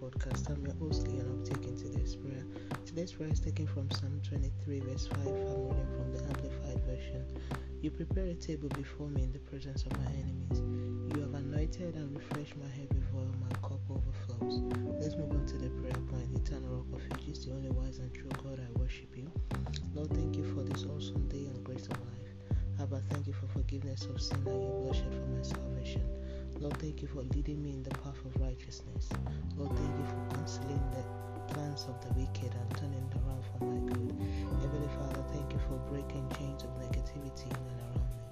podcast. I'm your host, Leon. I'm taking today's prayer. Today's prayer is taken from Psalm 23, verse 5. I'm reading from the Amplified Version. You prepare a table before me in the presence of my enemies. You have anointed and refreshed my head before my cup overflows. Let's move on to the prayer point. Eternal Rock of Ages, the only wise and true God, I worship you. Lord, thank you for this awesome day and grace of life. Abba, thank you for forgiveness of sin and your bloodshed for my salvation. Lord, thank you for leading me in the path of righteousness. Lord, thank you for canceling the plans of the wicked and turning around for my good. Heavenly Father, thank you for breaking chains of negativity in and around me.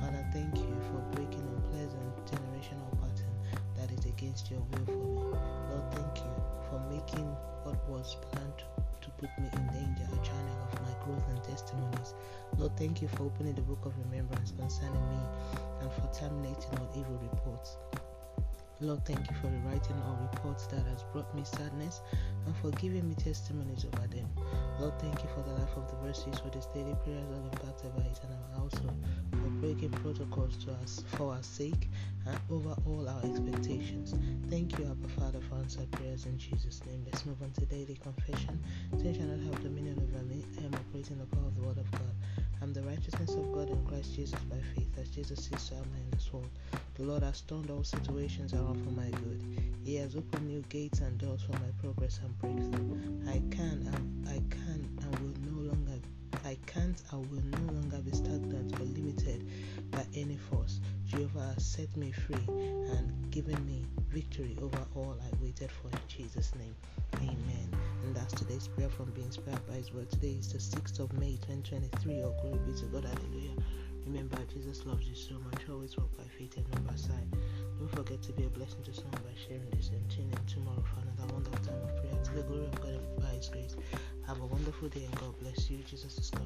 Father, thank you for breaking unpleasant generational pattern that is against your will for me. Lord, thank you for making what was planned to put me in danger testimonies. Lord, thank you for opening the book of remembrance concerning me and for terminating all evil reports. Lord, thank you for rewriting all reports that has brought me sadness and for giving me testimonies over them. Lord, thank you for the life of the verses for this daily prayers impacted by it and our household, for breaking protocols to us for our sake and over all our expectations. Thank you, Abba Father, for answered prayers in Jesus' name. Let's move on to daily confession. Sin shall not have dominion over. I am the Word of God. I'm the righteousness of God in Christ Jesus by faith, as Jesus is so am in this world. The Lord has turned all situations around for my good. He has opened new gates and doors for my progress and breakthrough. I can, I, I can, and will no longer, I can't, I will no longer be stagnant or limited by any force. Set me free and given me victory over all I waited for in Jesus' name. Amen. And that's today's prayer from being inspired by His word. Today is the 6th of May 2023. Oh, glory be to God. Hallelujah. Remember, Jesus loves you so much. Always walk by faith and not by sight. Don't forget to be a blessing to someone by sharing this and tune in tomorrow for another wonderful time of prayer. To the glory of God and by His grace. Have a wonderful day and God bless you. Jesus is coming.